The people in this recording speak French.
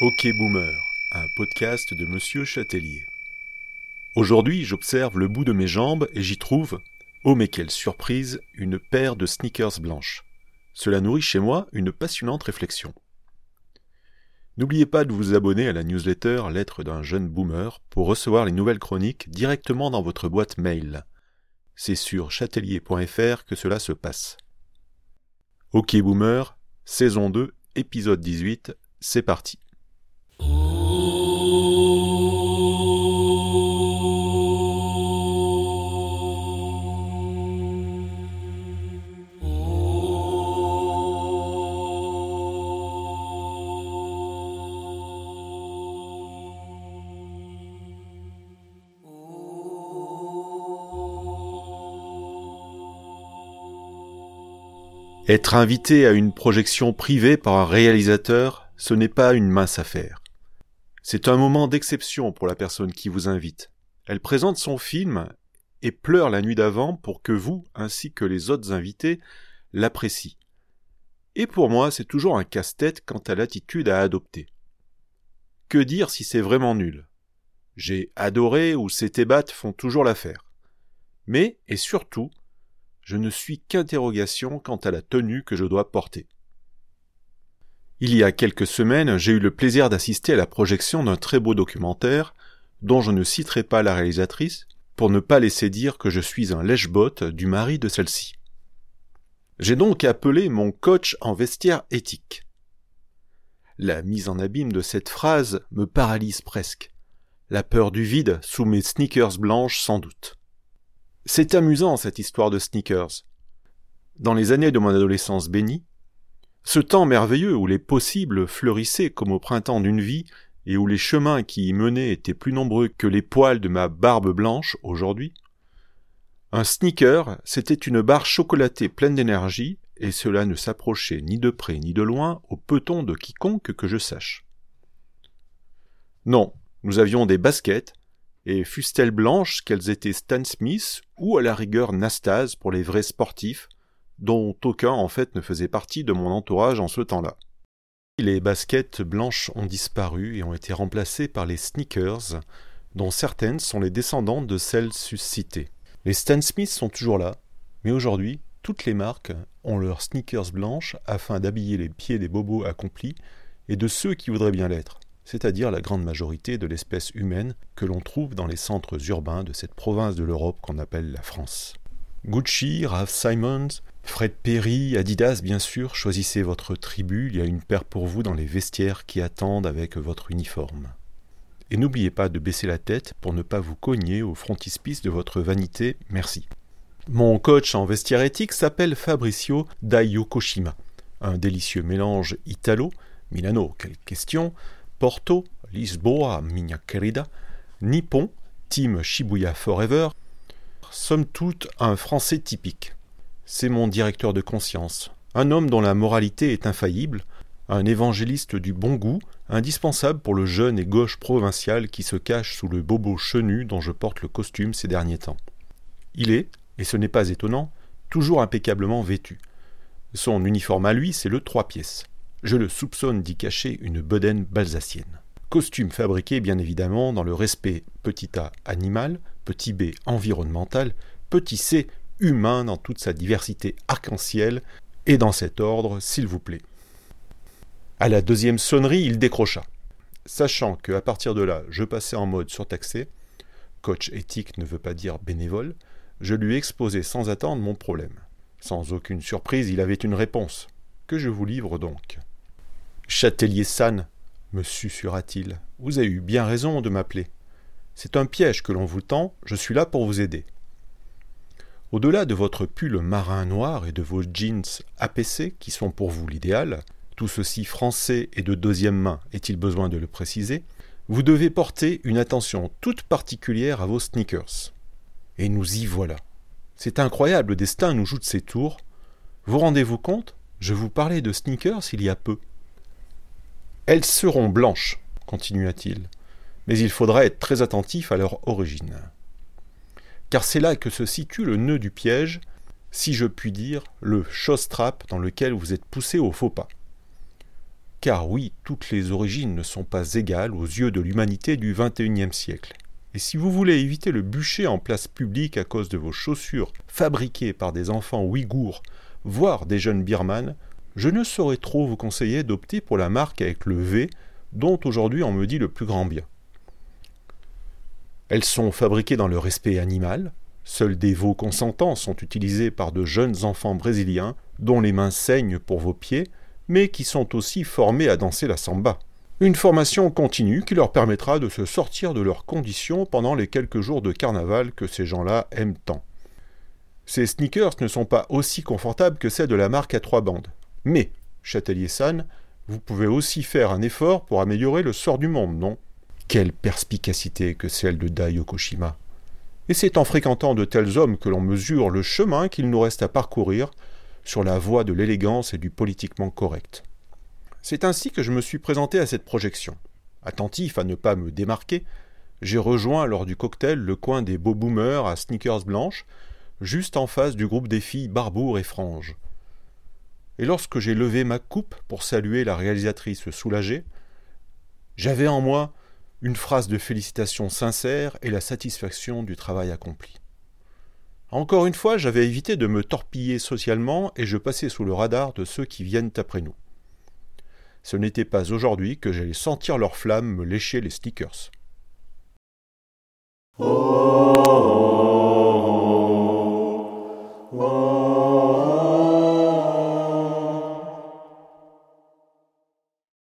Ok Boomer, un podcast de Monsieur Châtelier. Aujourd'hui, j'observe le bout de mes jambes et j'y trouve, oh mais quelle surprise, une paire de sneakers blanches. Cela nourrit chez moi une passionnante réflexion. N'oubliez pas de vous abonner à la newsletter Lettre d'un jeune boomer pour recevoir les nouvelles chroniques directement dans votre boîte mail. C'est sur châtelier.fr que cela se passe. Ok Boomer, saison 2, épisode 18, c'est parti. Être invité à une projection privée par un réalisateur, ce n'est pas une mince affaire. C'est un moment d'exception pour la personne qui vous invite. Elle présente son film et pleure la nuit d'avant pour que vous, ainsi que les autres invités, l'apprécient. Et pour moi, c'est toujours un casse-tête quant à l'attitude à adopter. Que dire si c'est vraiment nul? J'ai adoré ou ces thébates font toujours l'affaire. Mais, et surtout, je ne suis qu'interrogation quant à la tenue que je dois porter. Il y a quelques semaines, j'ai eu le plaisir d'assister à la projection d'un très beau documentaire, dont je ne citerai pas la réalisatrice, pour ne pas laisser dire que je suis un lèche-botte du mari de celle-ci. J'ai donc appelé mon coach en vestiaire éthique. La mise en abîme de cette phrase me paralyse presque. La peur du vide sous mes sneakers blanches sans doute. C'est amusant cette histoire de sneakers. Dans les années de mon adolescence bénie, ce temps merveilleux où les possibles fleurissaient comme au printemps d'une vie et où les chemins qui y menaient étaient plus nombreux que les poils de ma barbe blanche aujourd'hui, un sneaker, c'était une barre chocolatée pleine d'énergie, et cela ne s'approchait ni de près ni de loin au peton de quiconque que je sache. Non, nous avions des baskets, et fussent-elles blanches qu'elles étaient Stan Smith ou à la rigueur Nastase pour les vrais sportifs, dont aucun en fait ne faisait partie de mon entourage en ce temps-là. Les baskets blanches ont disparu et ont été remplacées par les sneakers, dont certaines sont les descendantes de celles suscitées. Les Stan Smith sont toujours là, mais aujourd'hui, toutes les marques ont leurs sneakers blanches afin d'habiller les pieds des bobos accomplis et de ceux qui voudraient bien l'être c'est-à-dire la grande majorité de l'espèce humaine que l'on trouve dans les centres urbains de cette province de l'Europe qu'on appelle la France. Gucci, Ralph Simons, Fred Perry, Adidas bien sûr, choisissez votre tribu, il y a une paire pour vous dans les vestiaires qui attendent avec votre uniforme. Et n'oubliez pas de baisser la tête pour ne pas vous cogner au frontispice de votre vanité, merci. Mon coach en vestiaire éthique s'appelle Fabricio Daiokoshima, un délicieux mélange italo, Milano, quelle question, Porto, Lisboa, minha querida, Nippon, Team Shibuya Forever, somme toute un Français typique. C'est mon directeur de conscience, un homme dont la moralité est infaillible, un évangéliste du bon goût, indispensable pour le jeune et gauche provincial qui se cache sous le bobo chenu dont je porte le costume ces derniers temps. Il est, et ce n'est pas étonnant, toujours impeccablement vêtu. Son uniforme à lui, c'est le trois pièces. Je le soupçonne d'y cacher une bedaine balsacienne. Costume fabriqué bien évidemment dans le respect petit a animal, petit b environnemental, petit c humain dans toute sa diversité arc-en-ciel, et dans cet ordre, s'il vous plaît. À la deuxième sonnerie, il décrocha. Sachant que à partir de là, je passais en mode surtaxé, coach éthique ne veut pas dire bénévole, je lui exposai sans attendre mon problème. Sans aucune surprise, il avait une réponse, que je vous livre donc. Châtelier San, me susurra-t-il, vous avez eu bien raison de m'appeler. C'est un piège que l'on vous tend, je suis là pour vous aider. Au-delà de votre pull marin noir et de vos jeans APC, qui sont pour vous l'idéal, tout ceci français et de deuxième main, est-il besoin de le préciser, vous devez porter une attention toute particulière à vos sneakers. Et nous y voilà. C'est incroyable, le destin nous joue de ses tours. Vous rendez-vous compte? Je vous parlais de sneakers il y a peu. Elles seront blanches, continua-t-il, mais il faudra être très attentif à leur origine. Car c'est là que se situe le nœud du piège, si je puis dire, le chausse-trappe dans lequel vous êtes poussé au faux pas. Car oui, toutes les origines ne sont pas égales aux yeux de l'humanité du XXIe siècle. Et si vous voulez éviter le bûcher en place publique à cause de vos chaussures fabriquées par des enfants ouïghours, voire des jeunes birmanes, je ne saurais trop vous conseiller d'opter pour la marque avec le V, dont aujourd'hui on me dit le plus grand bien. Elles sont fabriquées dans le respect animal, seuls des veaux consentants sont utilisés par de jeunes enfants brésiliens, dont les mains saignent pour vos pieds, mais qui sont aussi formés à danser la samba. Une formation continue qui leur permettra de se sortir de leurs conditions pendant les quelques jours de carnaval que ces gens-là aiment tant. Ces sneakers ne sont pas aussi confortables que celles de la marque à trois bandes. Mais, Châtelier-San, vous pouvez aussi faire un effort pour améliorer le sort du monde, non? Quelle perspicacité que celle de Dai Yokoshima Et c'est en fréquentant de tels hommes que l'on mesure le chemin qu'il nous reste à parcourir sur la voie de l'élégance et du politiquement correct. C'est ainsi que je me suis présenté à cette projection. Attentif à ne pas me démarquer, j'ai rejoint lors du cocktail le coin des beaux boomers à sneakers blanches, juste en face du groupe des filles Barbour et Frange. Et lorsque j'ai levé ma coupe pour saluer la réalisatrice soulagée, j'avais en moi une phrase de félicitations sincère et la satisfaction du travail accompli. Encore une fois, j'avais évité de me torpiller socialement et je passais sous le radar de ceux qui viennent après nous. Ce n'était pas aujourd'hui que j'allais sentir leur flamme me lécher les stickers. Oh